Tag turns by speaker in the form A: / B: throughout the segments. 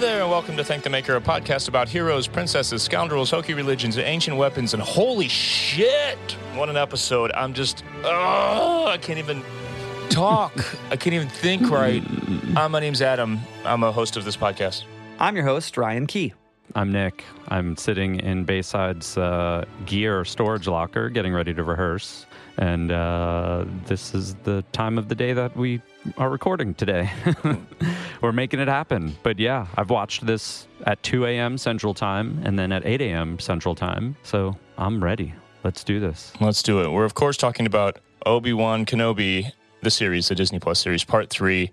A: There, and welcome to Thank the Maker, a podcast about heroes, princesses, scoundrels, hokey religions, and ancient weapons. And holy shit, what an episode! I'm just, oh, I can't even talk. I can't even think right. Uh, my name's Adam. I'm a host of this podcast.
B: I'm your host, Ryan Key.
C: I'm Nick. I'm sitting in Bayside's uh, gear storage locker getting ready to rehearse. And uh, this is the time of the day that we are recording today. We're making it happen. But yeah, I've watched this at 2 a.m. Central Time and then at 8 a.m. Central Time. So I'm ready. Let's do this.
A: Let's do it. We're, of course, talking about Obi Wan Kenobi, the series, the Disney Plus series, part three.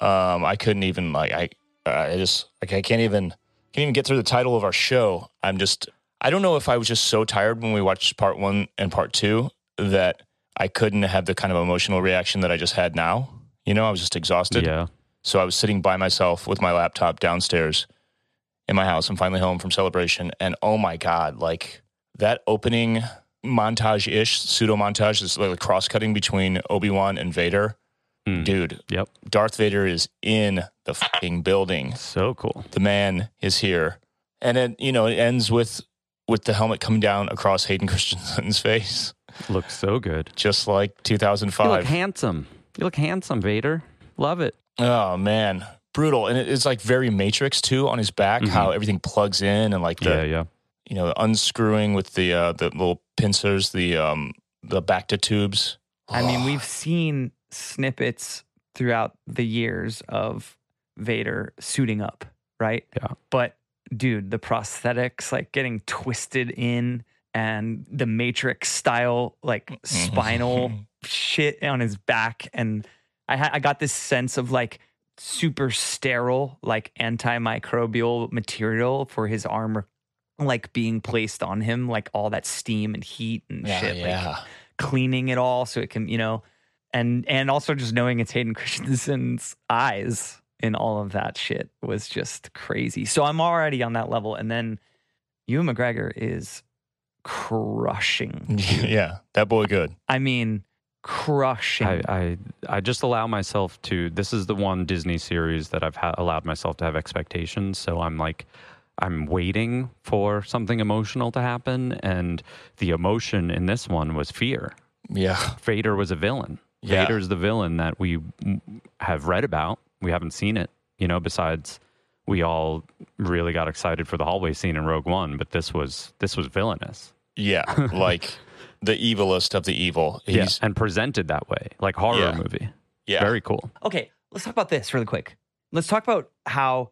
A: Um, I couldn't even, like, I, I just, like, I can't even can't even get through the title of our show. I'm just, I don't know if I was just so tired when we watched part one and part two that I couldn't have the kind of emotional reaction that I just had now. You know, I was just exhausted.
C: Yeah.
A: So I was sitting by myself with my laptop downstairs in my house. I'm finally home from celebration. And oh my God, like that opening montage ish, pseudo montage, this like cross cutting between Obi Wan and Vader.
C: Hmm.
A: Dude,
C: Yep.
A: Darth Vader is in the fucking building
C: So cool.
A: the man is here and then you know it ends with with the helmet coming down across hayden christensen's face
C: Looks so good.
A: just like 2005.
C: You look handsome. You look handsome, Vader. Love it.
A: Oh man brutal and it's like very matrix too on his back
C: Mhm.
A: how everything plugs in and like the
C: yeah, yeah.
A: you know unscrewing with the uh the little pincers the um the bacta tubes
B: I mean, we've seen snippets throughout the years of Vader suiting up, right?
C: Yeah.
B: But dude, the prosthetics like getting twisted in and the Matrix style like spinal shit on his back and I ha- I got this sense of like super sterile like antimicrobial material for his armor like being placed on him like all that steam and heat and
A: yeah,
B: shit like cleaning it all so it can, you know, and and also just knowing it's Hayden Christensen's eyes in all of that shit was just crazy. So I'm already on that level, and then Ewan McGregor is crushing.
A: yeah that boy good
B: I mean, crushing.
C: I, I I just allow myself to. This is the one Disney series that I've ha- allowed myself to have expectations. So I'm like, I'm waiting for something emotional to happen, and the emotion in this one was fear.
A: yeah
C: Vader was a villain.
A: Yeah.
C: Vader's the villain that we have read about. We haven't seen it, you know. Besides, we all really got excited for the hallway scene in Rogue One, but this was this was villainous.
A: yeah like the evilest of the evil he's
C: and presented that way, like horror
A: Yeah.
C: movie.
A: yeah
C: Very cool.
B: okay, let's talk about this really quick. Let's talk about how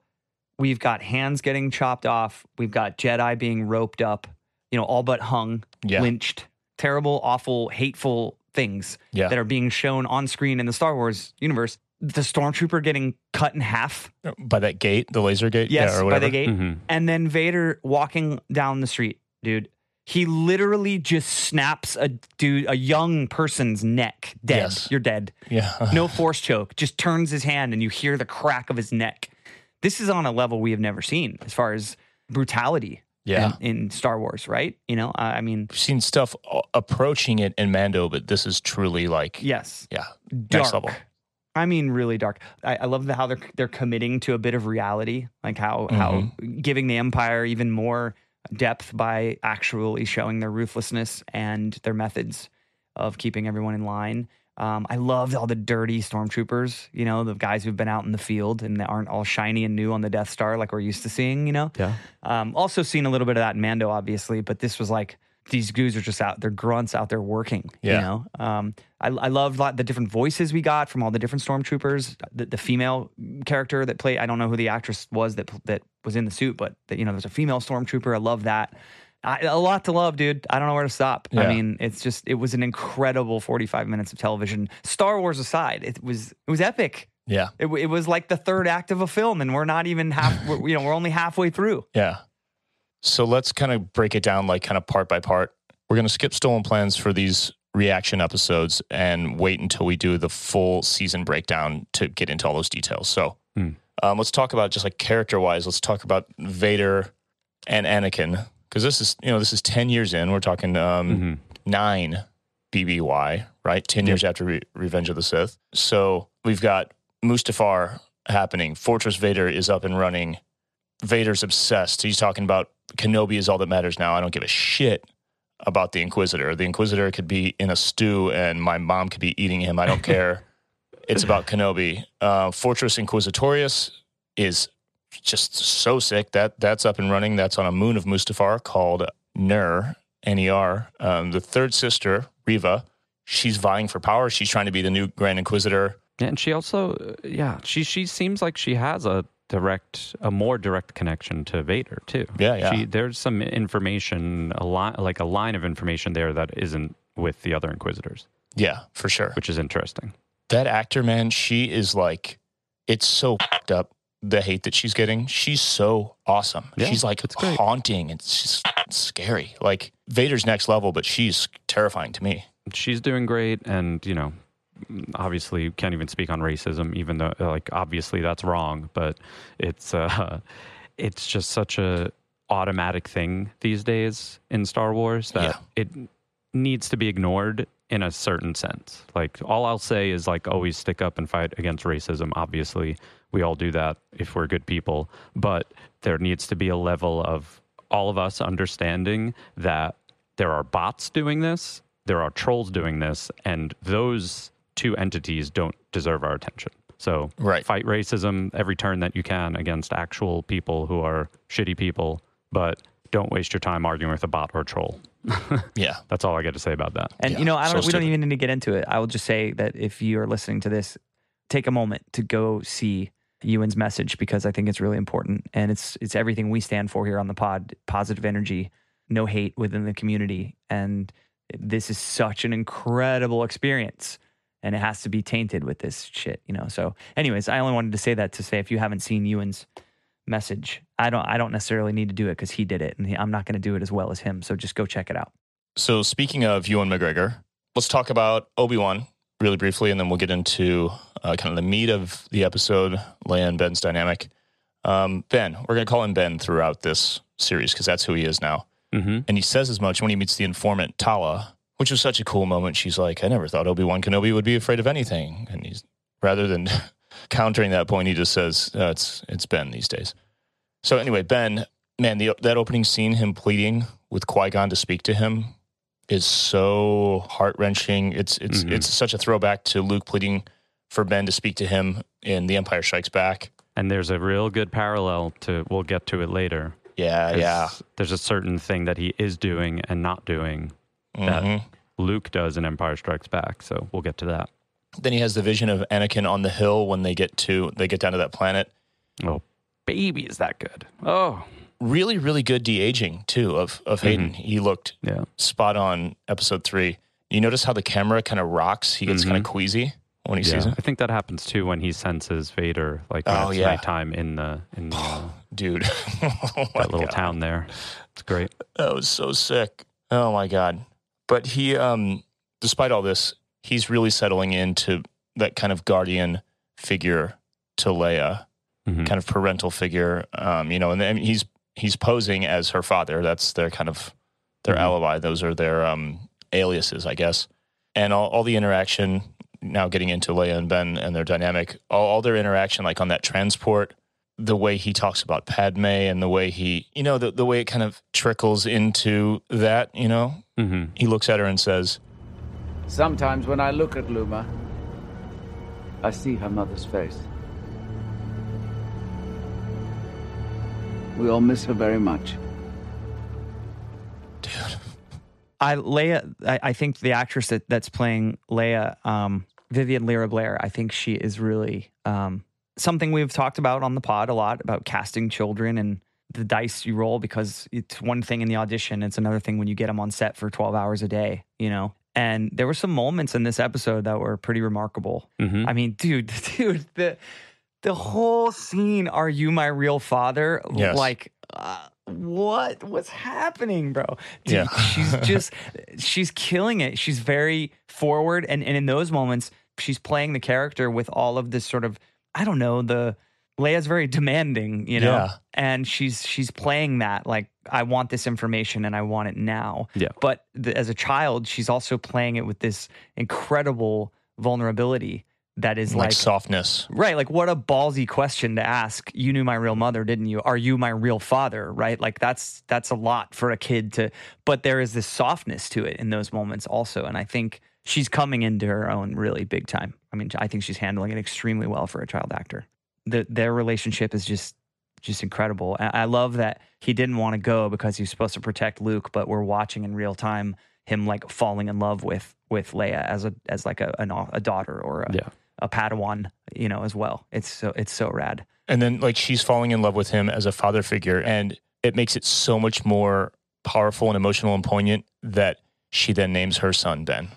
B: we've got hands getting chopped off. We've got Jedi being roped up, you know, all but hung,
A: Yeah.
B: lynched, terrible, awful, hateful things
A: Yeah.
B: that are being shown on screen in the Star Wars universe. The stormtrooper getting cut in half,
A: by that gate, the laser gate.
B: yes,
A: yeah, or
B: by the gate,
C: Mhm.
B: and then Vader walking down the street, dude. He literally just snaps a dude, a young person's neck. Dead.
A: Yes.
B: You're dead.
A: Yeah,
B: No force choke. Just turns his hand, and you hear the crack of his neck. This is on a level we have never seen as far as brutality.
A: yeah.
B: In, in Star Wars, right? You know, I I mean,
A: We've seen stuff approaching it in Mando, but this is truly like,
B: yes,
A: yeah,
B: dark.
A: next level.
B: I mean, really dark. I, I love the, how they're they're committing to a bit of reality, like how how
A: Mm-hmm.
B: giving the Empire even more depth by actually showing their ruthlessness and their methods of keeping everyone in line. Um, I loved all the dirty stormtroopers, you know, the guys who've been out in the field and they aren't all shiny and new on the Death Star like we're used to seeing, you know.
C: Yeah.
B: Um, also seen a little bit of that in Mando, obviously, but this was like these goons are just out, they're grunts out there working.
A: Yeah.
B: You know, um, I, I loved the different voices we got from all the different stormtroopers. The, the female character that played, I don't know who the actress was that that was in the suit, but that, you know, there's a female stormtrooper. I love that. I, a lot to love, dude. I don't know where to stop.
A: Yeah.
B: I mean, it's just it was an incredible 45 minutes of television. Star Wars aside, it was it was epic.
A: Yeah.
B: It, it was like the third act of a film, and we're not even half. we're, you know, we're only halfway through.
A: Yeah. So let's kind of break it down like kind of part by part. We're going to skip stolen plans for these reaction episodes and wait until we do the full season breakdown to get into all those details. So
C: Hmm.
A: um, let's talk about just like character wise. Let's talk about Vader and Anakin because this is you know this is ten years in. We're talking um,
C: Mhm.
A: nine BBY, right? 10 years after Re- Revenge of the Sith. So we've got Mustafar happening. Fortress Vader is up and running. Vader's obsessed. He's talking about Kenobi is all that matters now. I don't give a shit about the Inquisitor. The Inquisitor could be in a stew and my mom could be eating him. I don't care. it's about Kenobi. Uh, Fortress Inquisitorius is just so sick. That that's up and running. That's on a moon of Mustafar called Ner, N-E-R. Um, the third sister, Riva, she's vying for power. She's trying to be the new Grand Inquisitor.
C: And she also, yeah, she she seems like she has a direct, a more direct connection to Vader too.
A: Yeah, yeah.
C: She, there's some information, a lot like a line of information there that isn't with the other Inquisitors,
A: Yeah, for sure.
C: which is interesting.
A: that actor, man, she is like, it's so fucked up the hate that she's getting. She's so awesome.
C: Yeah,
A: she's like haunting. It's just scary. Like Vader's next level, but she's terrifying to me.
C: She's doing great, and you know, obviously can't even speak on racism, even though like obviously that's wrong, but it's uh, it's just such a automatic thing these days in Star Wars that
A: Yeah.
C: it needs to be ignored in a certain sense. Like all I'll say is like always stick up and fight against racism. Obviously, we all do that if we're good people, but there needs to be a level of all of us understanding that there are bots doing this, there are trolls doing this, and those two entities don't deserve our attention. So
A: Right.
C: fight racism every turn that you can against actual people who are shitty people, but don't waste your time arguing with a bot or a troll.
A: Yeah.
C: That's all I got to say about that.
B: And
A: Yeah,
B: you know, I don't. we don't even need to get into it. I will just say that if you are listening to this, take a moment to go see Ewan's message because I think it's really important, and it's it's everything we stand for here on the pod: positive energy, no hate within the community, and this is such an incredible experience. And it has to be tainted with this shit, you know. So, anyways, I only wanted to say that to say if you haven't seen Ewan's message, I don't. I don't necessarily need to do it because he did it, and he, I'm not going to do it as well as him. So just go check it out.
A: So speaking of Ewan McGregor, let's talk about Obi Wan really briefly, and then we'll get into uh, kind of the meat of the episode, Leia and Ben's dynamic. Um, ben, we're going to call him Ben throughout this series because that's who he is now.
C: hmm
A: And he says as much when he meets the informant Tala, which was such a cool moment. She's like, I never thought Obi Wan Kenobi would be afraid of anything. And he's rather than countering that point, he just says, uh, it's, it's Ben these days. So anyway, Ben, man, the, that opening scene, him pleading with Qui Gon to speak to him, is so heart wrenching. It's it's
C: Mhm.
A: it's such a throwback to Luke pleading for Ben to speak to him in The Empire Strikes Back.
C: And there's a real good parallel to, we'll get to it later.
A: Yeah, yeah.
C: There's a certain thing that he is doing and not doing that
A: Mhm.
C: Luke does in Empire Strikes Back. So we'll get to that.
A: Then he has the vision of Anakin on the hill when they get to they get down to that planet.
C: Oh, baby, is that good? Oh,
A: Really, really good de aging too of of Hayden. He looked
C: yeah.
A: spot on episode three. You notice how the camera kind of rocks. He gets
C: Mhm.
A: kind of queasy when he
C: Yeah,
A: sees him.
C: I think that happens too when he senses Vader, like when
A: Oh,
C: it's
A: yeah.
C: nighttime in the in the, uh,
A: Dude, oh
C: that little
A: God.
C: town there. It's great.
A: That was so sick. Oh my god. But he um despite all this, he's really settling into that kind of guardian figure to Leia,
C: Mhm.
A: kind of parental figure. Um, you know, and then he's he's posing as her father. That's their kind of their
C: Mhm.
A: alibi. Those are their um aliases, I guess. And all, all the interaction now getting into Leia and Ben and their dynamic, all, all their interaction like on that transport, the way he talks about Padme and the way he, you know, the, the way it kind of trickles into that, you know,
C: Mhm.
A: he looks at her and says,
D: Sometimes when I look at Luma, I see her mother's face. We all miss her very much.
A: dude,
B: I Leia, I, I think the actress that, that's playing Leia, um, Vivian Lyra Blair, I think she is really um, something we've talked about on the pod a lot about casting children and the dice you roll because it's one thing in the audition, it's another thing when you get them on set for 12 hours a day, you know? And there were some moments in this episode that were pretty remarkable.
C: Mhm.
B: I mean, dude, dude, the the whole scene, "Are you my real father?"
A: Yes.
B: Like, uh, what what's happening, bro? Dude,
A: Yeah.
B: she's just she's killing it. She's very forward, and and in those moments, she's playing the character with all of this sort of I don't know the. Leia's very demanding, you know,
A: Yeah.
B: and she's she's playing that like I want this information and I want it now.
C: Yeah.
B: But the, as a child, she's also playing it with this incredible vulnerability that is
A: like,
B: like
A: softness.
B: Right. Like, what a ballsy question to ask. You knew my real mother, didn't you? Are you my real father? Right. Like, that's, that's a lot for a kid to, but there is this softness to it in those moments also. And I think she's coming into her own really big time. I mean, I think she's handling it extremely well for a child actor. The, their relationship is just, just incredible. I I love that he didn't want to go because he was supposed to protect Luke, but we're watching in real time him like falling in love with with Leia as a as like a an, a daughter or a,
C: Yeah.
B: a Padawan, you know, as well. It's so it's so rad.
A: And then like she's falling in love with him as a father figure and it makes it so much more powerful and emotional and poignant that she then names her son Ben.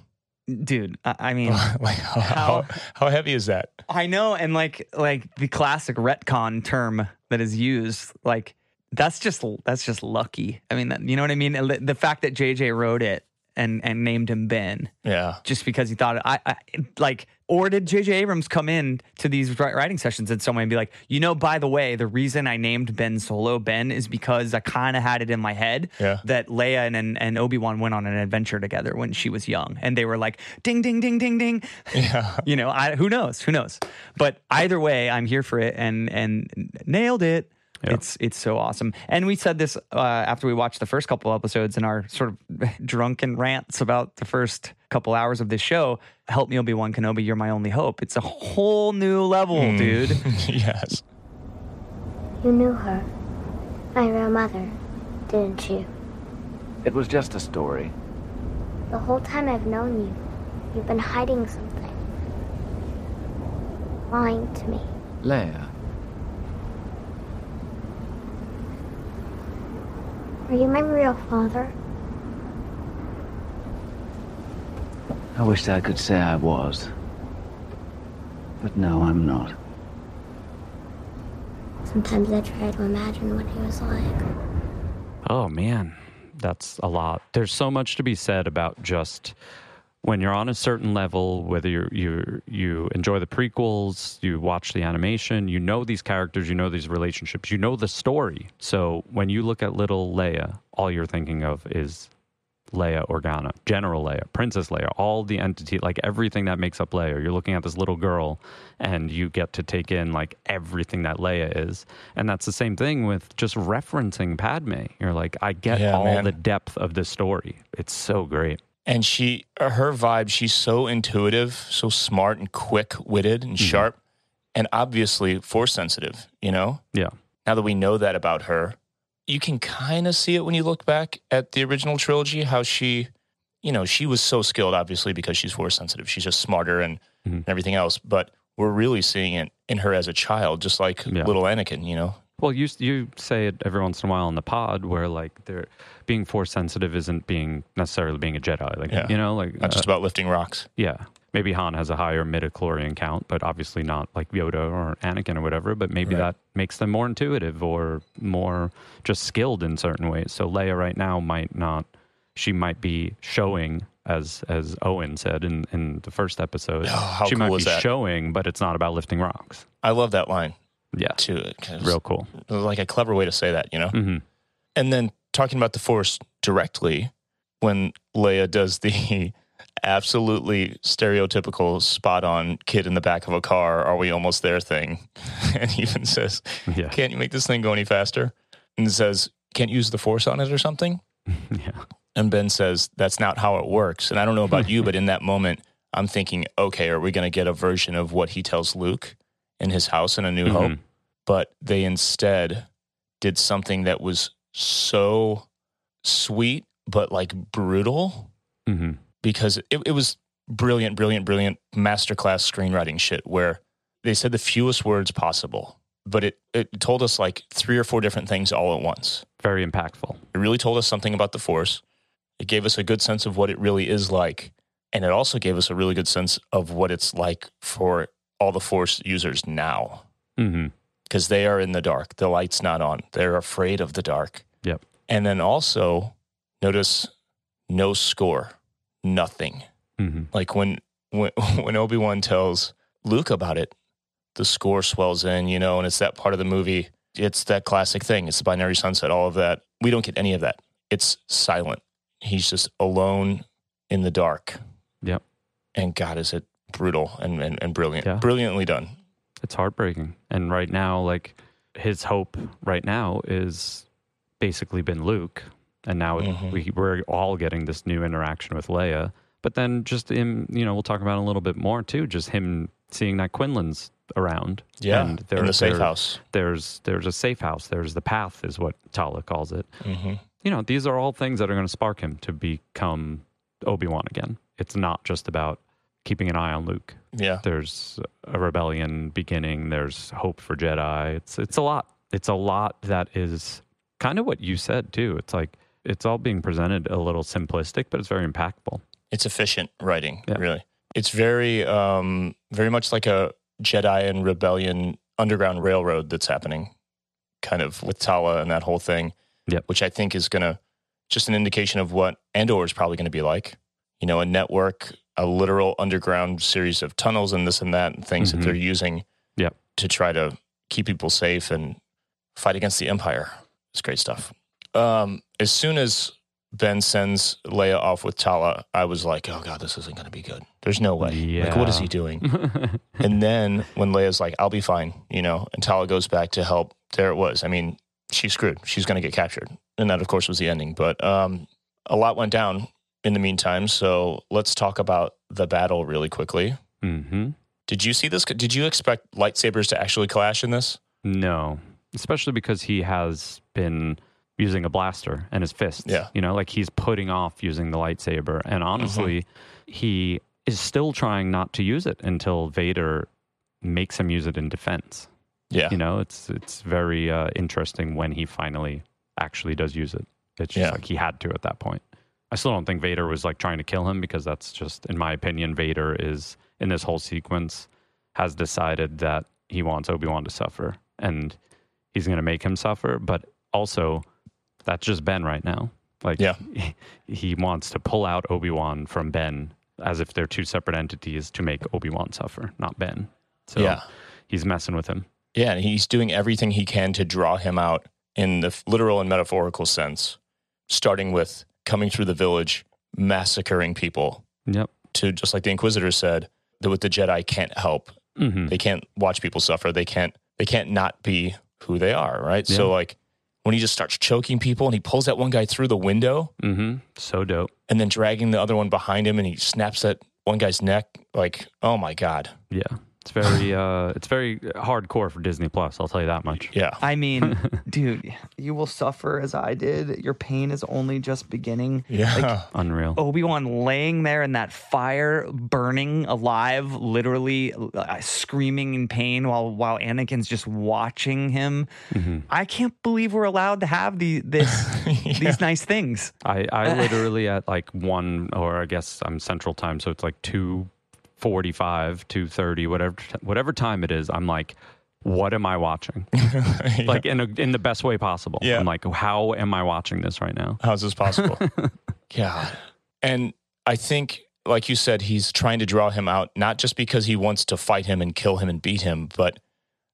B: Dude, I, I mean,
A: like how,
B: How-
A: how heavy is that?
B: I know, and like like the classic retcon term that is used, like that's just that's just lucky. I mean, that, you know what I mean? The fact that JJ wrote it and and named him Ben
A: Yeah.
B: just because he thought I, I like or did JJ Abrams come in to these writing sessions in some way and someone be like, you know, by the way, the reason I named Ben Solo Ben is because I kind of had it in my head
A: Yeah.
B: that Leia and and, and Obi Wan went on an adventure together when she was young, and they were like, ding ding ding ding ding.
A: Yeah.
B: You know, I, who knows? Who knows? But either way, I'm here for it and and nailed it.
C: Yeah.
B: It's it's so awesome. And we said this uh, after we watched the first couple episodes in our sort of drunken rants about the first couple hours of this show. Help me, Obi Wan Kenobi. You're my only hope. It's a whole new level, dude.
A: yes.
E: You knew her. My real mother, didn't you?
D: It was just a story.
E: The whole time I've known you, you've been hiding something. Lying to me.
D: Leia,
E: Are you my real father?
D: I wish I could say I was. But no, I'm not.
E: Sometimes I try to imagine what he was like.
C: Oh man, that's a lot. There's so much to be said about just when you're on a certain level, whether you you you enjoy the prequels, you watch the animation, you know these characters, you know these relationships, you know the story. So when you look at little Leia, all you're thinking of is Leia Organa, General Leia, Princess Leia, all the entity, like everything that makes up Leia. You're looking at this little girl and you get to take in like everything that Leia is. And that's the same thing with just referencing Padme. You're like, I get
A: Yeah,
C: all
A: man.
C: the depth of this story. It's so great.
A: And she, her vibe, she's so intuitive, so smart and quick witted and sharp, and obviously force sensitive, you know?
C: Yeah.
A: Now that we know that about her, you can kind of see it when you look back at the original trilogy, how she, you know, she was so skilled, obviously, because she's force sensitive. She's just smarter and,
C: Mhm.
A: and everything else. But we're really seeing it in her as a child, just like
C: Yeah.
A: little Anakin, you know?
C: Well, you you say it every once in a while on the pod where like they're being force sensitive isn't being necessarily being a Jedi. Like
A: Yeah.
C: you know, like
A: Not
C: uh,
A: just about lifting rocks.
C: Yeah. Maybe Han has a higher midichlorian count, but obviously not like Yoda or Anakin or whatever. But maybe
A: Right.
C: that makes them more intuitive or more just skilled in certain ways. So Leia right now might not. She might be showing, as as Owen said in in the first episode.
A: Oh, how
C: she
A: cool
C: might be
A: that?
C: showing, but it's not about lifting rocks.
A: I love that line
C: Yeah.
A: too. 'cause
C: Real cool.
A: it was like a clever way to say that, you know?
C: hmm
A: And then talking about the Force directly, when Leia does the absolutely stereotypical spot on kid in the back of a car, are we almost there thing? And even says,
C: Yeah.
A: Can't you make this thing go any faster? And says, Can't use the Force on it or something?
C: yeah.
A: And Ben says, That's not how it works. And I don't know about you, but in that moment, I'm thinking, okay, are we going to get a version of what he tells Luke in his house in A New Hope?
C: Mhm.
A: But they instead did something that was so sweet, but like brutal
C: hmm
A: because it, it was brilliant, brilliant, brilliant masterclass screenwriting shit where they said the fewest words possible, but it, it told us like three or four different things all at once.
C: Very impactful.
A: It really told us something about the Force. It gave us a good sense of what it really is like. And it also gave us a really good sense of what it's like for all the Force users now because they are in the dark. The light's not on. They're afraid of the dark.
C: Yep.
A: And then also notice no score, nothing.
C: hmm
A: Like when when, when Obi Wan tells Luke about it, the score swells in, you know, and it's that part of the movie. It's that classic thing. It's the binary sunset. All of that. We don't get any of that. It's silent. He's just alone in the dark.
C: Yep.
A: And God, is it brutal and and, and brilliant,
C: Yeah.
A: brilliantly done.
C: It's heartbreaking. And right now, like his hope right now is basically been Luke. And now
A: Mhm.
C: we, we're all getting this new interaction with Leia. But then just him, you know, we'll talk about it a little bit more too. Just him seeing that Quinlan's around.
A: Yeah,
C: And
A: in the safe
C: there-
A: house.
C: There's there's a safe house. There's the path, is what Tala calls it.
A: hmm
C: You know, these are all things that are going to spark him to become Obi Wan again. It's not just about keeping an eye on Luke.
A: Yeah.
C: There's a rebellion beginning. There's hope for Jedi. It's it's a lot. It's a lot that is kind of what you said too. It's like it's all being presented a little simplistic, but it's very impactful.
A: It's efficient writing,
C: Yeah.
A: really. It's very, um, very much like a Jedi and Rebellion underground railroad that's happening, kind of with Tala and that whole thing.
C: Yep.
A: Which I think is going to just an indication of what Andor is probably going to be like. You know, a network, a literal underground series of tunnels and this and that and things
C: Mhm.
A: that they're using.
C: Yep.
A: To try to keep people safe and fight against the Empire. It's great stuff. Um, as soon as Ben sends Leia off with Tala, I was like, oh God, this isn't going to be good. There's no way. Like, what is he doing? and then when Leia's like, I'll be fine, you know, and Tala goes back to help, there it was. I mean, she's screwed. She's going to get captured. And that, of course, was the ending. But um, a lot went down in the meantime. So let's talk about the battle really quickly.
C: hmm
A: Did you see this? Did you expect lightsabers to actually clash in this?
C: No, especially because he has been using a blaster and his fists.
A: Yeah.
C: You know, like he's putting off using the lightsaber. And honestly, he is still trying not to use it until Vader makes him use it in defense.
A: Yeah.
C: You know, it's it's very uh, interesting when he finally actually does use it. It's just
A: Yeah.
C: like he had to at that point. I still don't think Vader was like trying to kill him because that's just, in my opinion, Vader is in this whole sequence has decided that he wants Obi Wan to suffer and he's going to make him suffer. But also, that's just Ben right now. Like,
A: Yeah.
C: he wants to pull out Obi Wan from Ben as if they're two separate entities to make Obi Wan suffer, not Ben. So
A: Yeah.
C: he's messing with him.
A: Yeah, and he's doing everything he can to draw him out in the literal and metaphorical sense, starting with coming through the village, massacring people,
C: Yep.
A: to just like the Inquisitor said, that with the Jedi can't help.
C: hmm
A: They can't watch people suffer. They can't they can't not be who they are, right? So like when he just starts choking people and he pulls that one guy through the window
C: hmm So dope.
A: and then dragging the other one behind him and he snaps that one guy's neck, like, oh my God.
C: Yeah. It's very uh it's very hardcore for Disney Plus, I'll tell you that much.
A: Yeah.
B: I mean, dude, you will suffer as I did. Your pain is only just beginning.
A: Yeah.
C: Unreal.
B: Obi Wan laying there in that fire, burning alive, literally uh, screaming in pain while while Anakin's just watching him.
C: Mhm.
B: I can't believe we're allowed to have the this these nice things.
C: I, I literally at like one or I guess I'm central time, so it's like two forty five, two thirty, whatever whatever time it is, I'm like, what am I watching? Like in a, in the best way possible.
A: Yeah.
C: I'm like, how am I watching this right now?
A: How's this possible? yeah. And I think, like you said, he's trying to draw him out, not just because he wants to fight him and kill him and beat him, but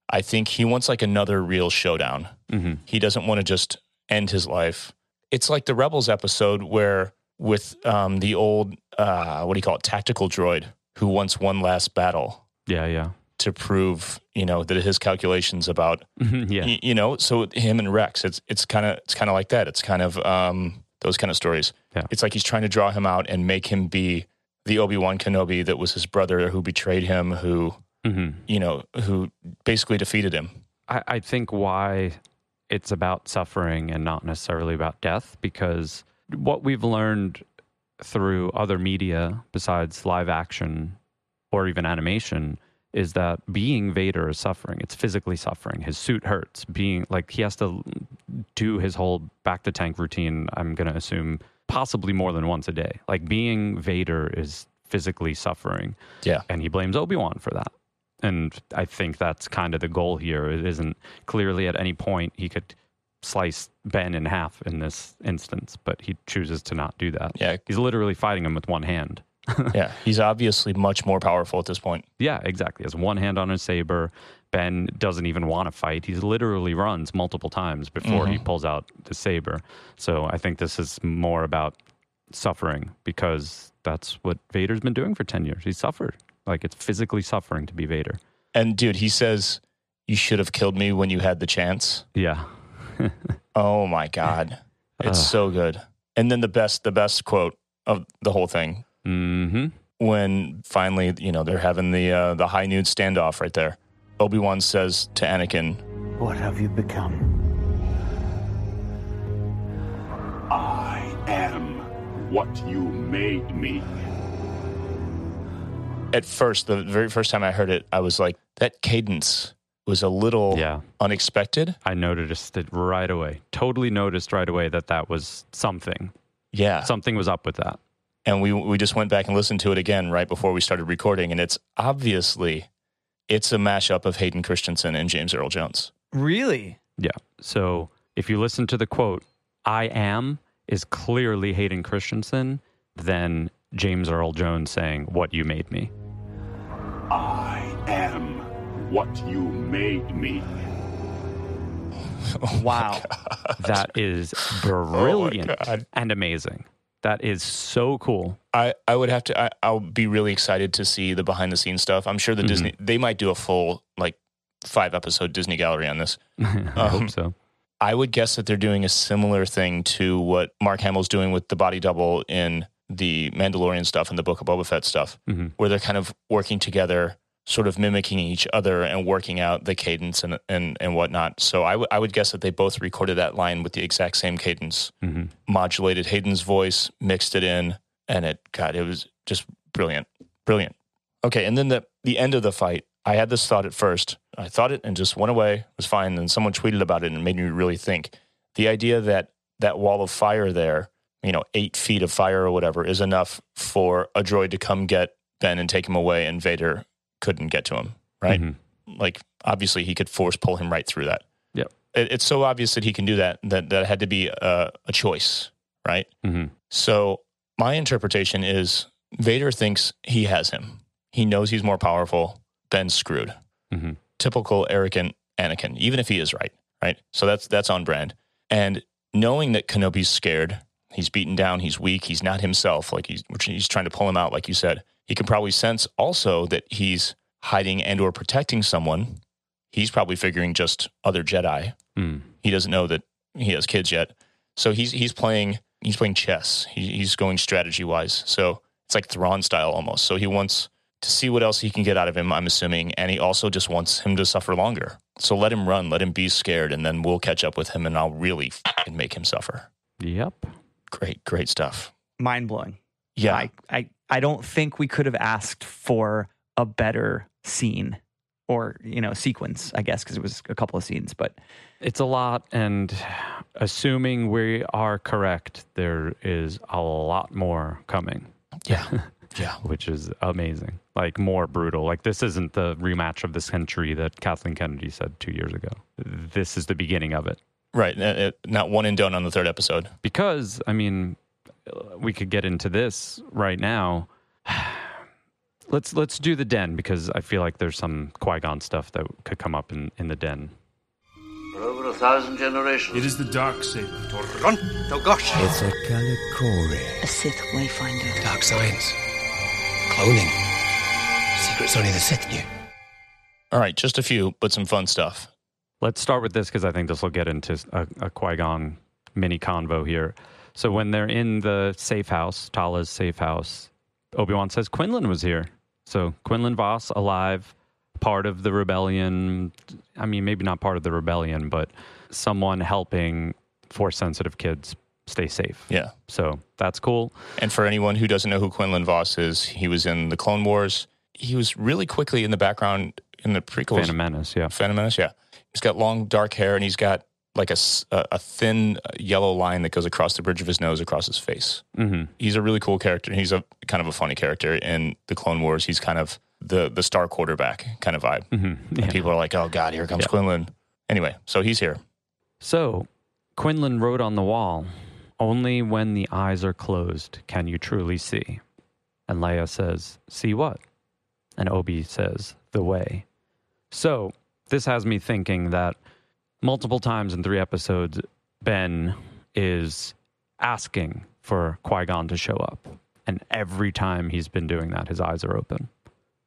A: I think he wants like another real showdown.
C: hmm
A: He doesn't want to just end his life. It's like the Rebels episode where, with um, the old, uh, what do you call it, tactical droid who wants one last battle
C: Yeah, yeah.
A: to prove, you know, that his calculations about
C: yeah.
A: Y- you know so him and rex it's it's kind of it's kind of like that it's kind of um those kind of stories
C: Yeah.
A: it's like he's trying to draw him out and make him be the obi-wan kenobi that was his brother who betrayed him who
C: hmm
A: you know who basically defeated him
C: I, I think why it's about suffering and not necessarily about death, because what we've learned through other media besides live action or even animation is that being Vader is suffering. It's physically suffering. His suit hurts. Being like he has to do his whole back to tank routine. I'm going to assume possibly more than once a day. Like being Vader is physically suffering.
A: Yeah.
C: And he blames Obi Wan for that. And I think that's kind of the goal here. It isn't clearly at any point he could slice Ben in half in this instance, but he chooses to not do that.
A: Yeah.
C: He's literally fighting him with one hand.
A: yeah. He's obviously much more powerful at this point.
C: Yeah, exactly. He has one hand on his saber. Ben doesn't even want to fight. He literally runs multiple times before he mm-hmm. pulls out the saber. So I think this is more about suffering because that's what Vader's been doing for 10 years. He's suffered. Like it's physically suffering to be Vader.
A: And dude, he says, You should have killed me when you had the chance.
C: Yeah.
A: Oh my God. It's
C: Ugh.
A: so good. And then the best, the best quote of the whole thing
C: Mm-hmm.
A: when finally, you know, they're having the uh, the high noon standoff right there. Obi Wan says to Anakin,
F: What have you become?
G: I am what you made me.
A: at first, the very first time I heard it, I was like, that cadence was a little
C: Yeah.
A: unexpected.
C: I noticed it right away. Totally noticed right away that that was something.
A: Yeah.
C: Something was up with that.
A: and we we just went back and listened to it again right before we started recording, and it's obviously it's a mashup of Hayden Christensen and James Earl Jones.
B: Really?
C: Yeah. So if you listen to the quote, I am is clearly Hayden Christensen, then James Earl Jones saying, What you made me.
G: I am what you made me.
B: Wow.
C: That is brilliant
A: God.
C: and amazing. That is so cool.
A: I, I would have to I, I'll be really excited to see the behind the scenes stuff. I'm sure the Disney they might do a full like five episode Disney gallery on this.
C: I
A: Um,
C: hope so.
A: I would guess that they're doing a similar thing to what Mark Hamill's doing with the body double in the Mandalorian stuff and the Book of Boba Fett stuff,
C: Mhm.
A: where they're kind of working together, sort of mimicking each other and working out the cadence and and, and whatnot. So I would I would guess that they both recorded that line with the exact same cadence,
C: Mhm.
A: modulated Hayden's voice, mixed it in, and it God, it was just brilliant, brilliant. Okay, and then the the end of the fight. I had this thought at first. I thought it and just went away. It was fine. Then someone tweeted about it and it made me really think. The idea that that wall of fire there, you know, eight feet of fire or whatever, is enough for a droid to come get Ben and take him away, and Vader couldn't get to him. Right?
C: Mhm.
A: Like obviously he could force pull him right through that.
C: Yeah,
A: It, it's so obvious that he can do that that that had to be a, a choice, right?
C: Mhm.
A: So my interpretation is Vader thinks he has him. He knows he's more powerful. Ben's screwed.
C: Mhm.
A: Typical arrogant Anakin, even if he is right, right? So that's that's on brand. And knowing that Kenobi's scared, he's beaten down, he's weak, he's not himself, like he's he's trying to pull him out, like you said. He can probably sense also that he's hiding and or protecting someone. He's probably figuring just other Jedi.
C: Mm.
A: He doesn't know that he has kids yet. So he's he's playing he's playing chess. He, he's going strategy wise. So it's like Thrawn style almost. So he wants to see what else he can get out of him. I'm assuming, and he also just wants him to suffer longer. So let him run, let him be scared, and then we'll catch up with him, and I'll really fucking make him suffer.
C: Yep.
A: Great, great stuff.
B: Mind blowing.
A: Yeah,
B: I, I, I don't think we could have asked for a better scene or, you know, sequence, I guess, because it was a couple of scenes. But
C: It's a lot, and assuming we are correct, there is a lot more coming,
A: yeah, yeah.
C: which is amazing. Like more brutal. Like this isn't the rematch of the century that Kathleen Kennedy said two years ago. This is the beginning of it.
A: Right. Not one and done on the third episode.
C: Because I mean, we could get into this right now. Let's let's do the den because I feel like there's some Qui Gon stuff that could come up in, in the den.
H: For over a thousand generations.
I: It is the dark saber. Toronto Gosh.
F: It's a Kalikori.
J: A Sith Wayfinder.
I: Dark science. Cloning. Secrets only the Sith knew.
A: All right, just a few, but some fun stuff.
C: Let's start with this because I think this will get into a, a Qui Gon mini convo here. So when they're in the safe house, Tala's safe house, Obi Wan says Quinlan was here. So Quinlan Voss alive, part of the rebellion. I mean, maybe not part of the rebellion, but someone helping force sensitive kids stay safe.
A: Yeah.
C: So that's cool.
A: And for anyone who doesn't know who Quinlan Voss is, he was in the Clone Wars. he was really quickly in the background in the prequels.
C: Phantom Menace, yeah.
A: Phantom Menace, yeah. He's got long dark hair and he's got like a, a thin uh, yellow line that goes across the bridge of his nose across his face.
C: hmm
A: He's a really cool character. He's a kind of a funny character in the Clone Wars. He's kind of the the star quarterback kind of vibe.
C: hmm
A: And people are like, "Oh God, here comes Quinlan." Anyway, so he's here.
C: So, Quinlan wrote on the wall, Only when the eyes are closed can you truly see. And Leia says, See what? And Obi says, The way. So, this has me thinking that multiple times in three episodes, Ben is asking for Qui Gon to show up. And every time he's been doing that, his eyes are open.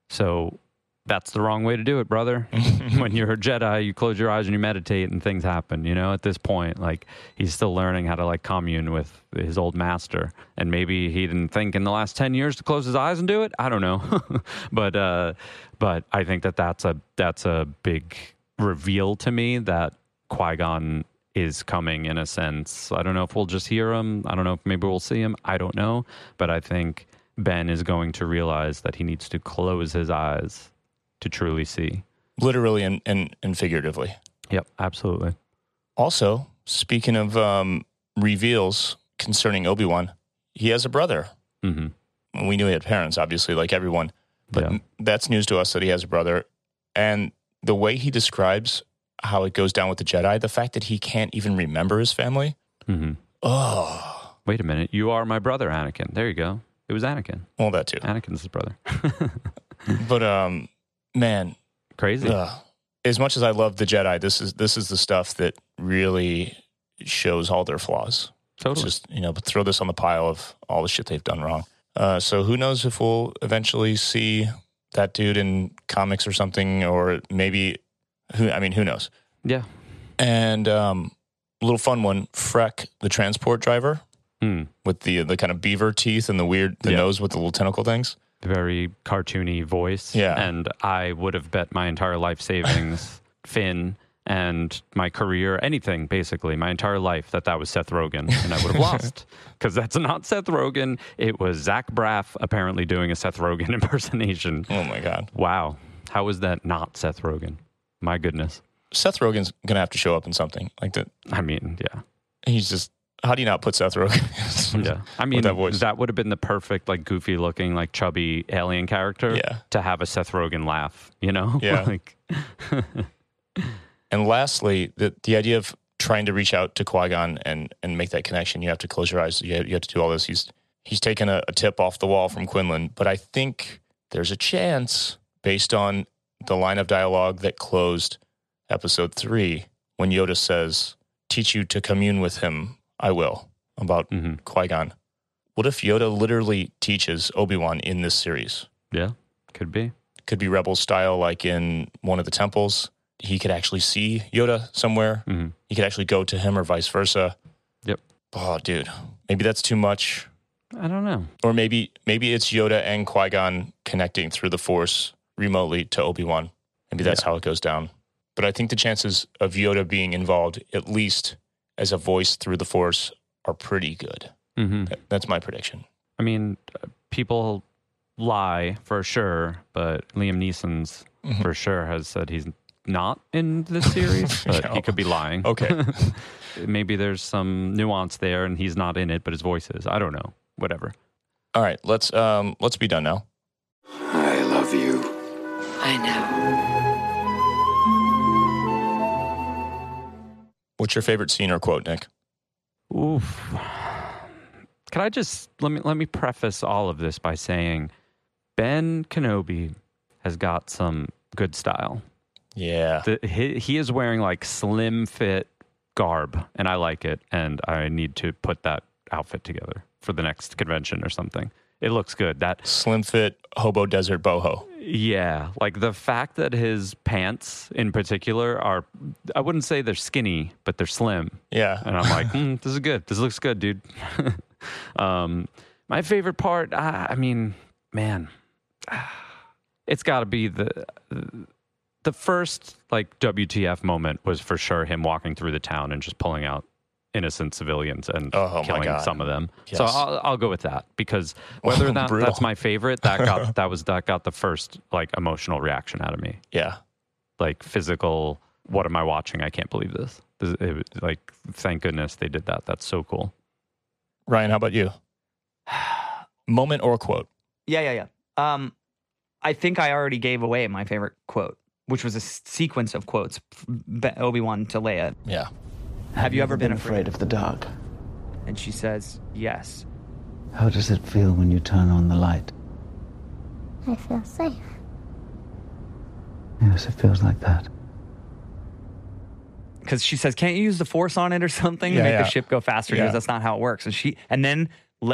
C: So, that's the wrong way to do it, brother. when you're a Jedi, you close your eyes and you meditate and things happen, you know, at this point. Like he's still learning how to like commune with his old master. And maybe he didn't think in the last 10 years to close his eyes and do it. I don't know. but uh but I think that that's a that's a big reveal to me that Qui-Gon is coming in a sense. I don't know if we'll just hear him. I don't know if maybe we'll see him. I don't know, but I think Ben is going to realize that he needs to close his eyes to truly see.
A: literally and, and, and figuratively.
C: Yep, absolutely.
A: Also, speaking of um, reveals concerning Obi Wan, he has a brother.
C: Mm-hmm.
A: We knew he had parents, obviously, like everyone, but
C: Yeah.
A: that's news to us that he has a brother. And the way he describes how it goes down with the Jedi, the fact that he can't even remember his family.
C: Mm-hmm.
A: Oh,
C: Wait a minute. You are my brother, Anakin. There you go. It was Anakin.
A: well, that too.
C: Anakin's his brother.
A: But um, man,
C: Crazy.
A: ugh. as much as I love the Jedi, this is this is the stuff that really shows all their flaws.
C: Totally.
A: It's just you know, throw this on the pile of all the shit they've done wrong. Uh, so who knows if we'll eventually see that dude in comics or something, or maybe who? I mean, who knows?
C: Yeah.
A: And um, a little fun one: Freck, the transport driver,
C: Hmm.
A: with the the kind of beaver teeth and the weird the
C: Yeah.
A: nose with the little tentacle things.
C: Very cartoony voice.
A: Yeah.
C: And I would have bet my entire life savings, Finn, and my career, anything basically, my entire life, that that was Seth Rogen, and I would have lost because that's not Seth Rogen. It was Zach Braff apparently doing a Seth Rogen impersonation.
A: Oh my god!
C: Wow, how is that not Seth Rogen? My goodness.
A: Seth Rogen's gonna have to show up in something like that.
C: I mean, yeah.
A: He's just. How do you not put Seth Rogen?
C: Yeah, I mean
A: that voice.
C: would have been the perfect, like goofy looking, like chubby alien character.
A: Yeah.
C: to have a Seth Rogen laugh, you know.
A: Yeah.
C: like,
A: And lastly, the the idea of trying to reach out to Qui Gon and and make that connection, you have to close your eyes. You have, you have to do all this. He's he's taken a, a tip off the wall from Quinlan, but I think there's a chance based on the line of dialogue that closed episode three when Yoda says, "Teach you to commune with him, I will." About
C: Mhm.
A: Qui Gon. What if Yoda literally teaches Obi Wan in this series?
C: yeah, could be.
A: could be rebel style like in one of the temples he could actually see yoda somewhere
C: Mhm.
A: he could actually go to him or vice versa
C: Yep.
A: oh dude maybe that's too much
C: I don't know.
A: or maybe maybe it's yoda and qui-gon connecting through the force remotely to obi-wan maybe that's
C: Yeah.
A: how it goes down but i think the chances of yoda being involved at least as a voice through the force are pretty good
C: hmm
A: That- that's my prediction
C: I mean, uh, people lie for sure, but Liam Neeson's
A: Mhm.
C: for sure has said he's not in this series, but
A: Yeah.
C: he could be lying.
A: Okay.
C: Maybe there's some nuance there, and he's not in it, but his voice is. I don't know. Whatever.
A: all right let's um let's be done now
I: I love you.
J: I know.
A: what's your favorite scene or quote nick
C: Oof. Can I just let me let me preface all of this by saying Ben Kenobi has got some good style.
A: yeah
C: The, he, he is wearing like slim fit garb, and I like it. And I need to put that outfit together for the next convention or something. It looks good. That
A: slim fit hobo desert boho.
C: Yeah, like the fact that his pants in particular are, I wouldn't say they're skinny, but they're slim.
A: Yeah.
C: And I'm like, mm, this is good. This looks good, dude. um, my favorite part, I, I mean, man, it's got to be the the first like WTF moment was for sure him walking through the town and just pulling out innocent civilians and
A: Oh,
C: killing some of them. So I'll, I'll go with that because whether or not that's my favorite, that got that was that got the first like emotional reaction out of me.
A: Yeah.
C: Like physical. What am I watching? I can't believe this. This- it like, thank goodness they did that. That's so cool.
A: Ryan, how about you? Moment or quote?
B: Yeah, yeah, yeah. Um, I think I already gave away my favorite quote, which was a sequence of quotes, Obi Wan to Leia.
A: Yeah.
B: Have you ever been afraid?
K: of the dark?
B: And she says, yes.
K: How does it feel when you turn on the light?
E: I feel safe.
K: Yes, it feels like that.
B: Because she says, can't you use the force on it or something to
A: Yeah,
B: make
A: yeah.
B: the ship go faster? He
A: Yeah.
B: goes, that's not how it works. And she, and then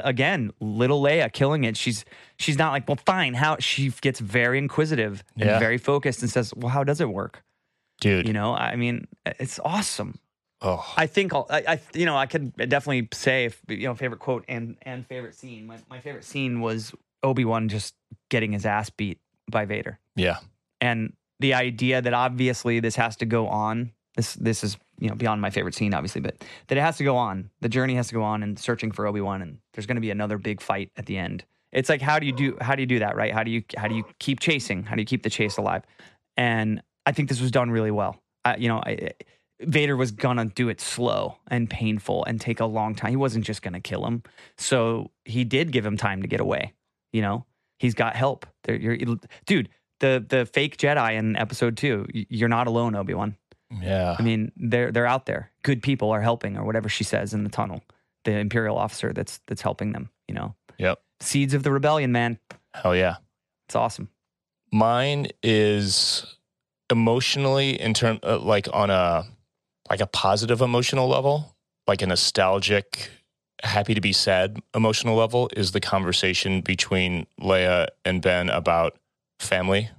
B: again, little Leia killing it. She's she's not like, well, fine. How she gets very inquisitive and
A: Yeah.
B: very focused and says, well, how does it work?
A: Dude.
B: You know, I mean, it's awesome.
A: Oh.
B: I think I'll, I, I, you know, I could definitely say, if, you know, favorite quote and and favorite scene. My, my favorite scene was Obi Wan just getting his ass beat by Vader,
A: Yeah.
B: and the idea that obviously this has to go on. This this is you know beyond my favorite scene, obviously, but that it has to go on. The journey has to go on, and searching for Obi Wan, and there's going to be another big fight at the end. It's like how do you do how do you do that, right? How do you how do you keep chasing? How do you keep the chase alive? And I think this was done really well. I, you know, I, Vader was gonna do it slow and painful and take a long time. He wasn't just gonna kill him, so he did give him time to get away. You know, he's got help. There, you're, dude. The the fake Jedi in Episode Two. You're not alone, Obi Wan.
A: Yeah.
B: I mean, they're they're out there. Good people are helping, or whatever she says in the tunnel. The Imperial officer that's that's helping them. You know,
A: Yep.
B: seeds of the rebellion, man.
A: Hell yeah.
B: It's awesome.
A: Mine is emotionally in term uh, like on a like a positive emotional level, like a nostalgic, happy to be sad emotional level is the conversation between Leia and Ben about family.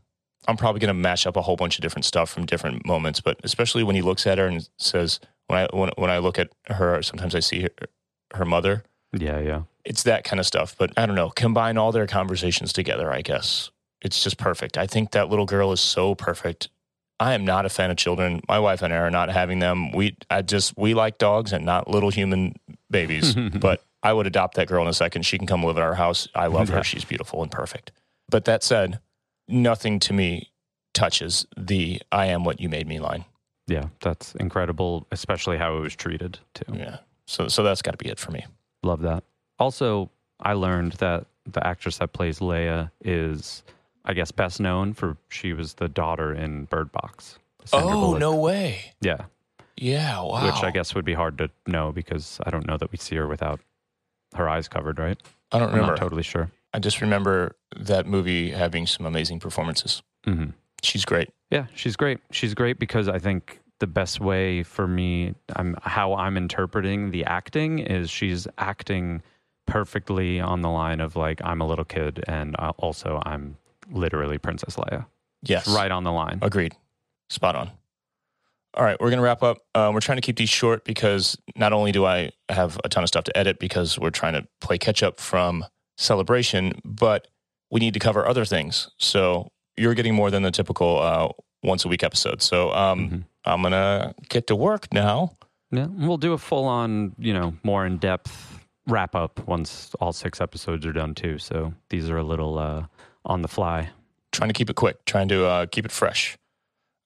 A: I'm probably going to mash up a whole bunch of different stuff from different moments, but especially when he looks at her and says, when I when, when I look at her, sometimes I see her, her mother.
C: Yeah, yeah.
A: It's that kind of stuff. But I don't know. Combine all their conversations together, I guess. It's just perfect. I think that little girl is so perfect. I am not a fan of children. My wife and I are not having them. We I just we like dogs and not little human babies. but I would adopt that girl in a second. She can come live at our house. I love her. She's beautiful and perfect. But that said, nothing to me touches the I am what you made me line.
C: Yeah, that's incredible, especially how it was treated too.
A: Yeah. So so that's got to be it for me.
C: Love that. Also, I learned that the actress that plays Leia is, I guess, best known for she was the daughter in Bird Box. Sandra
A: Oh,
C: Bullock.
A: no way.
C: Yeah,
A: Yeah, wow.
C: which I guess would be hard to know because I don't know that we see her without her eyes covered, right?
A: I don't
C: I'm
A: remember.
C: not totally sure.
A: I just remember that movie having some amazing performances.
C: hmm
A: She's great.
C: Yeah, she's great. She's great because I think the best way for me, I'm how I'm interpreting the acting is she's acting perfectly on the line of like I'm a little kid and also I'm literally Princess Leia.
A: Yes.
C: Right on the line.
A: Agreed. Spot on. All right, we're going to wrap up. Uh, we're trying to keep these short because not only do I have a ton of stuff to edit because we're trying to play catch up from celebration, but we need to cover other things. So you're getting more than the typical uh, once a week episode. So um, I'm going to get to work now.
C: Yeah, we'll do a full on, you know, more in depth wrap up once all six episodes are done too. So these are a little uh, on the fly.
A: Trying to keep it quick, trying to uh, keep it fresh.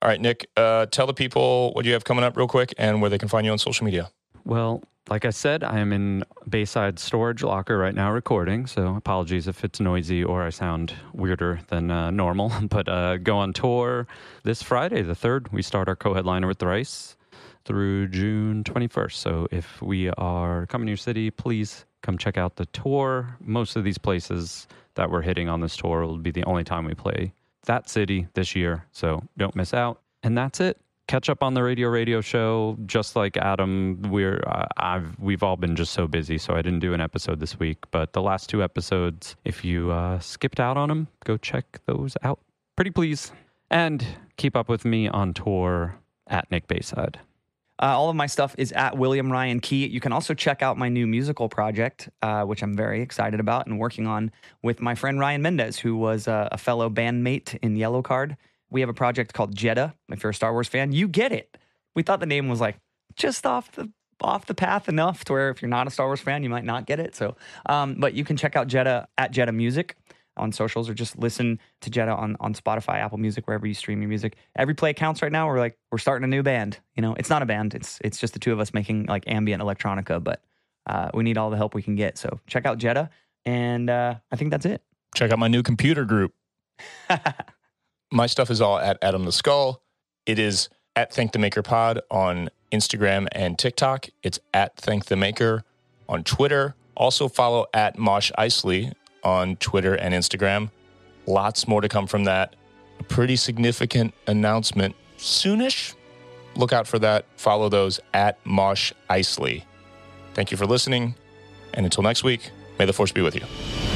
A: All right, Nick, uh, tell the people what you have coming up real quick and where they can find you on social media.
C: Well, like I said, I am in Bayside Storage Locker right now recording, so apologies if it's noisy or I sound weirder than uh, normal. But uh, go on tour this Friday, the 3rd. We start our co headliner with Thrice through June 21st. So if we are coming to your city, please come check out the tour. Most of these places that we're hitting on this tour will be the only time we play that city this year. So don't miss out. And that's it. Catch up on the radio radio show. Just like Adam, we're uh, I've we've all been just so busy, so I didn't do an episode this week. But the last two episodes, if you uh, skipped out on them, go check those out. Pretty please, and keep up with me on tour at Nick Bayside.
B: Uh, all of my stuff is at William Ryan Key. You can also check out my new musical project, uh, which I'm very excited about and working on with my friend Ryan Mendez, who was uh, a fellow bandmate in Yellowcard. We have a project called Jedha. If you're a Star Wars fan, you get it. We thought the name was like just off the off the path enough to where if you're not a Star Wars fan, you might not get it. So, um, but you can check out Jedha at Jedha Music on socials or just listen to Jedha on, on Spotify, Apple Music, wherever you stream your music. Every play counts right now. We're like, we're starting a new band. You know, it's not a band. It's, it's just the two of us making like ambient electronica, but uh, we need all the help we can get. So check out Jedha. And uh, I think that's it.
A: Check out my new computer group. my stuff is all at Adam the Skull. It is at Thank the Maker Pod on Instagram and TikTok. It's at Thank the Maker on Twitter. Also follow at Mosh Isley on Twitter and Instagram. Lots more to come from that. A pretty significant announcement soonish. Look out for that. Follow those at Mosh Isley. Thank you for listening. And until next week, may the force be with you.